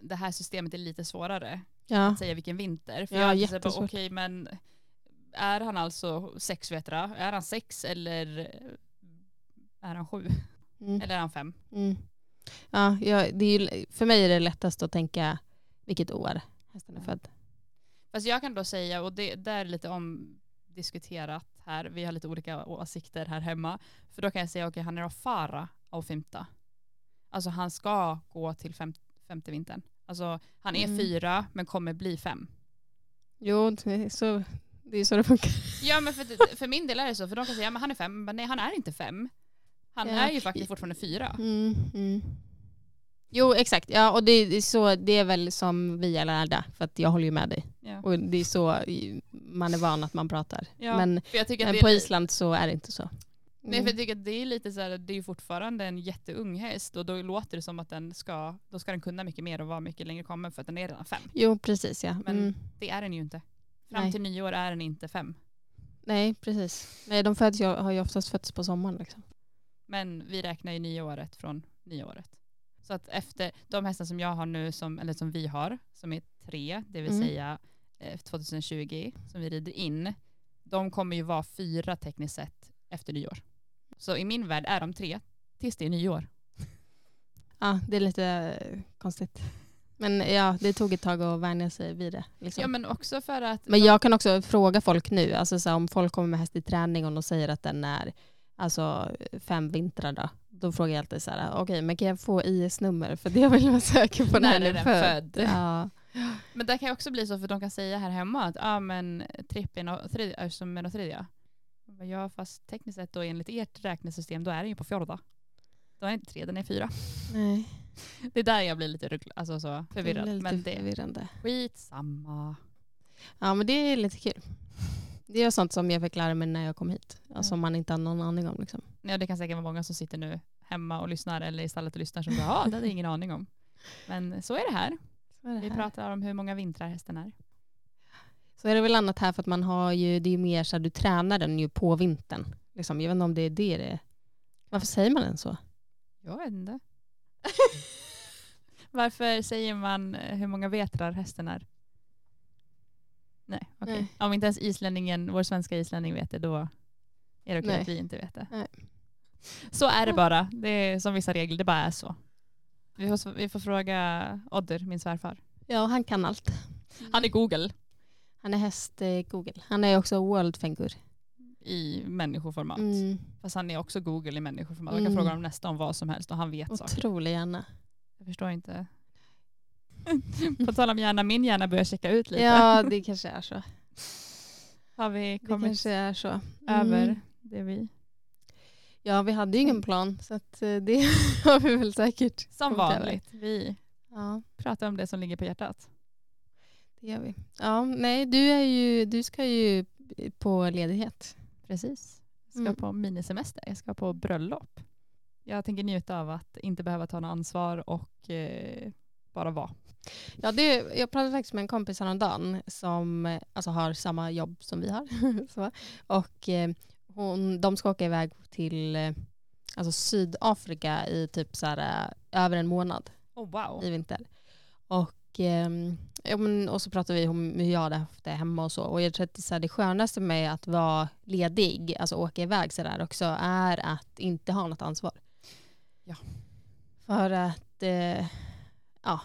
det här systemet är lite svårare Ja, att säga vilken vinter. För Ja, jag är okej men är han alltså sex vet jag, är han sex eller är han sju? mm, Eller är han fem? mm. ja, ja det är ju, för mig är det lättast att tänka vilket år hästen är född. Fast jag kan då säga, och det, det är lite omdiskuterat här, vi har lite olika åsikter här hemma. För då kan jag säga, okej han är då fara av femta. Alltså han ska gå till fem, femte vintern. Alltså han är Mm. fyra men kommer bli fem. Jo, det är så det, är så det funkar. Ja men för, för min del är det så, för de kan säga, men han är fem, men nej han är inte fem. Han Ja. är ju faktiskt fortfarande fyra. Mm, mm. Jo, exakt. Ja, och det är, så, det är väl som vi är lärda, för att jag håller ju med dig. Ja. Och det är så man är van att man pratar. Ja, Men, men det på Island så är det inte så. Nej för jag tycker att det är lite så här, det är ju fortfarande en jätteung häst och då låter det som att den ska, då ska den kunna mycket mer och vara mycket längre kommen för att den är redan fem. Jo, precis ja. Men- Mm. Det är den ju inte. Fram Nej. till nio år är den inte fem. Nej, precis. Nej, de föds har ju oftast fötts på sommaren. Liksom. Men vi räknar ju nyåret från nyåret. Så att efter de hästar som jag har nu, som, eller som vi har, som är tre, det vill Mm. säga eh, 2020, som vi rider in, de kommer ju vara fyra tekniskt sett efter nyår. Så i min värld är de tre tills det är nyår. Ja, det är lite eh, konstigt. Men ja, det tog ett tag att vänja sig vid det. Liksom. Ja men också för att Men jag kan också fråga folk nu, alltså så här, om folk kommer med häst i träning och de säger att den är alltså, fem vintrar då, då frågar jag alltid så här, okej men kan jag få IS-nummer för det vill jag vara säker på när, När den är född. född? Ja. Men det kan ju också bli så för de kan säga här hemma att ah, men trippen och tredje är som en och tredje. Ja fast tekniskt sett då enligt ert räknesystem då är den ju på fjorda. Då är den inte tre, den är fyra. Nej, Det är där jag blir lite alltså så det förvirrad. lite Men det är förvirrande. skitsamma. Ja men det är lite kul. Det är sånt som jag fick lära mig när jag kom hit, alltså, man inte har någon aning om. Liksom. Ja, det kan säkert vara många som sitter nu hemma och lyssnar eller i stallet och lyssnar som bara ja det hade jag ingen aning om. Men så är det här. Är det Vi här. pratar om hur många vintrar hästen är. Så är det väl annat här för att man har ju, det är ju mer så att du tränar den ju på vintern. Liksom. Jag vet inte om det är det det är. Varför säger man den så? Jag vet inte. (laughs) Varför säger man eh, hur många vetrar hästen är? Nej, okej. Nej. Om inte ens islänningen, vår svenska islänning vet det, då är det okej Nej. att vi inte vet det. Nej. Så är det bara. Det är som vissa regler, det bara är så. Vi får, vi får fråga Odder, min svärfar. Ja, han kan allt. Han är Google Han är häst eh, Google. Han är också World Fengur. i människoformat. Mm. Fast han är också Google i människoformat. Jag kan Mm. fråga honom nästa om vad som helst och han vet saker. Otrolig hjärna. Jag förstår inte. (laughs) På tal om hjärna, min hjärna börjar checka ut lite. Ja, (laughs) det kanske är så. Har vi Det kommit kanske är så. Mm. över det vi... Ja, vi hade ju ingen plan så eh, det (laughs) har vi väl säkert. Som vanligt. Vi ja. pratar om det som ligger på hjärtat. Det gör vi. Ja, nej, du, är ju, du ska ju på ledighet. Precis. Jag ska mm. på minisemester. Jag ska på bröllop. Jag tänker njuta av att inte behöva ta något ansvar och eh, bara vara. Ja, det, jag pratade faktiskt med en kompis häromdagen som alltså, har samma jobb som vi har. (laughs) och eh, hon, de ska åka iväg till eh, alltså Sydafrika i typ så här, eh, över en månad oh, wow. i vinter. Och, eh, ja, men, och så pratade vi om hur jag hade haft det hemma och så. Och jag tror att det, så här, det skönaste med att vara ledig, alltså åka iväg sådär också, är att inte ha något ansvar. Ja. För att, eh, ja,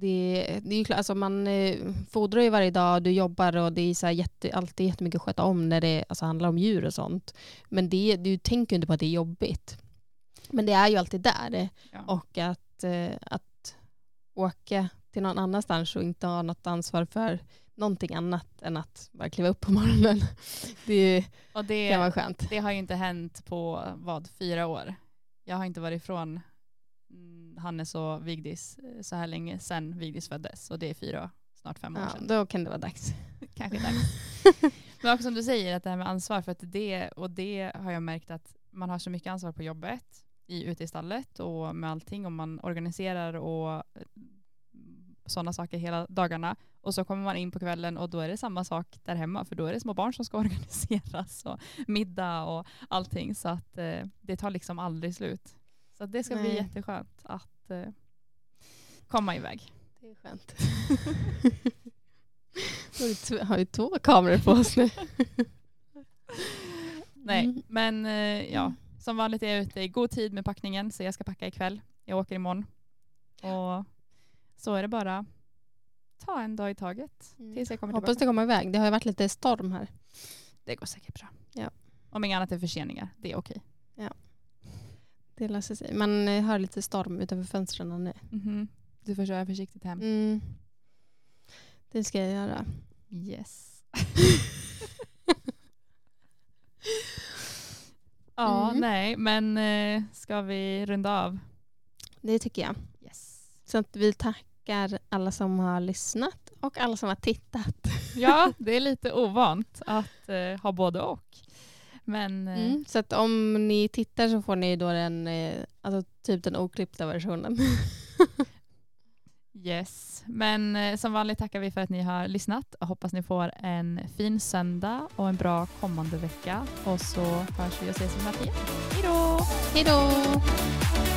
det, det är ju klart, alltså man eh, fodrar ju varje dag, du jobbar och det är så jätte, alltid jättemycket att sköta om när det alltså, handlar om djur och sånt. Men det, du tänker ju inte på att det är jobbigt. Men det är ju alltid där. Ja. Och att, eh, att åka till någon annanstans och inte ha något ansvar för någonting annat än att bara kliva upp på morgonen. (laughs) Det, och det kan vara skönt. Det har ju inte hänt på vad, fyra år. Jag har inte varit ifrån Hannes och Vigdis eh, så här länge sedan Vigdis föddes och det är fyra, snart fem år ja, sedan. Då kan det vara dags. (laughs) Kanske dags. (laughs) Men också som du säger, att det här med ansvar, för att det, och det har jag märkt att man har så mycket ansvar på jobbet, i, ute i stallet och med allting, och man organiserar och eh, sådana saker hela dagarna. Och så kommer man in på kvällen och då är det samma sak där hemma, för då är det små barn som ska (laughs) organiseras och middag och allting. Så att eh, det tar liksom aldrig slut. Så det ska Nej. bli jätteskönt att eh, komma iväg. Det är skönt. Vi (laughs) har ju två kameror på oss nu. (laughs) Nej, mm. men eh, ja, som vanligt är jag ute i god tid med packningen så jag ska packa ikväll. Jag åker imorgon. Och så är det bara ta en dag i taget mm. tills jag kommer Hoppas det kommer iväg. Det har ju varit lite storm här. Det går säkert bra. Ja. Om inget annat är förseningar, det är okej. Ja. Det löser sig. Man eh, hör lite storm utanför fönstren nu. Mm -hmm. Du får köra försiktigt hem. Mm. Det ska jag göra. Yes. (laughs) ja, mm. nej, men eh, ska vi runda av? Det tycker jag. Yes. Så att vi tackar alla som har lyssnat och alla som har tittat. ja, (laughs) det är lite ovant att eh, ha både och. Men, eh, mm, så att om ni tittar så får ni då den, eh, alltså typ den oklippta versionen. (laughs) yes, men eh, som vanligt tackar vi för att ni har lyssnat och hoppas ni får en fin söndag och en bra kommande vecka. Och så hörs vi och ses snart igen. Hej då! Hej då!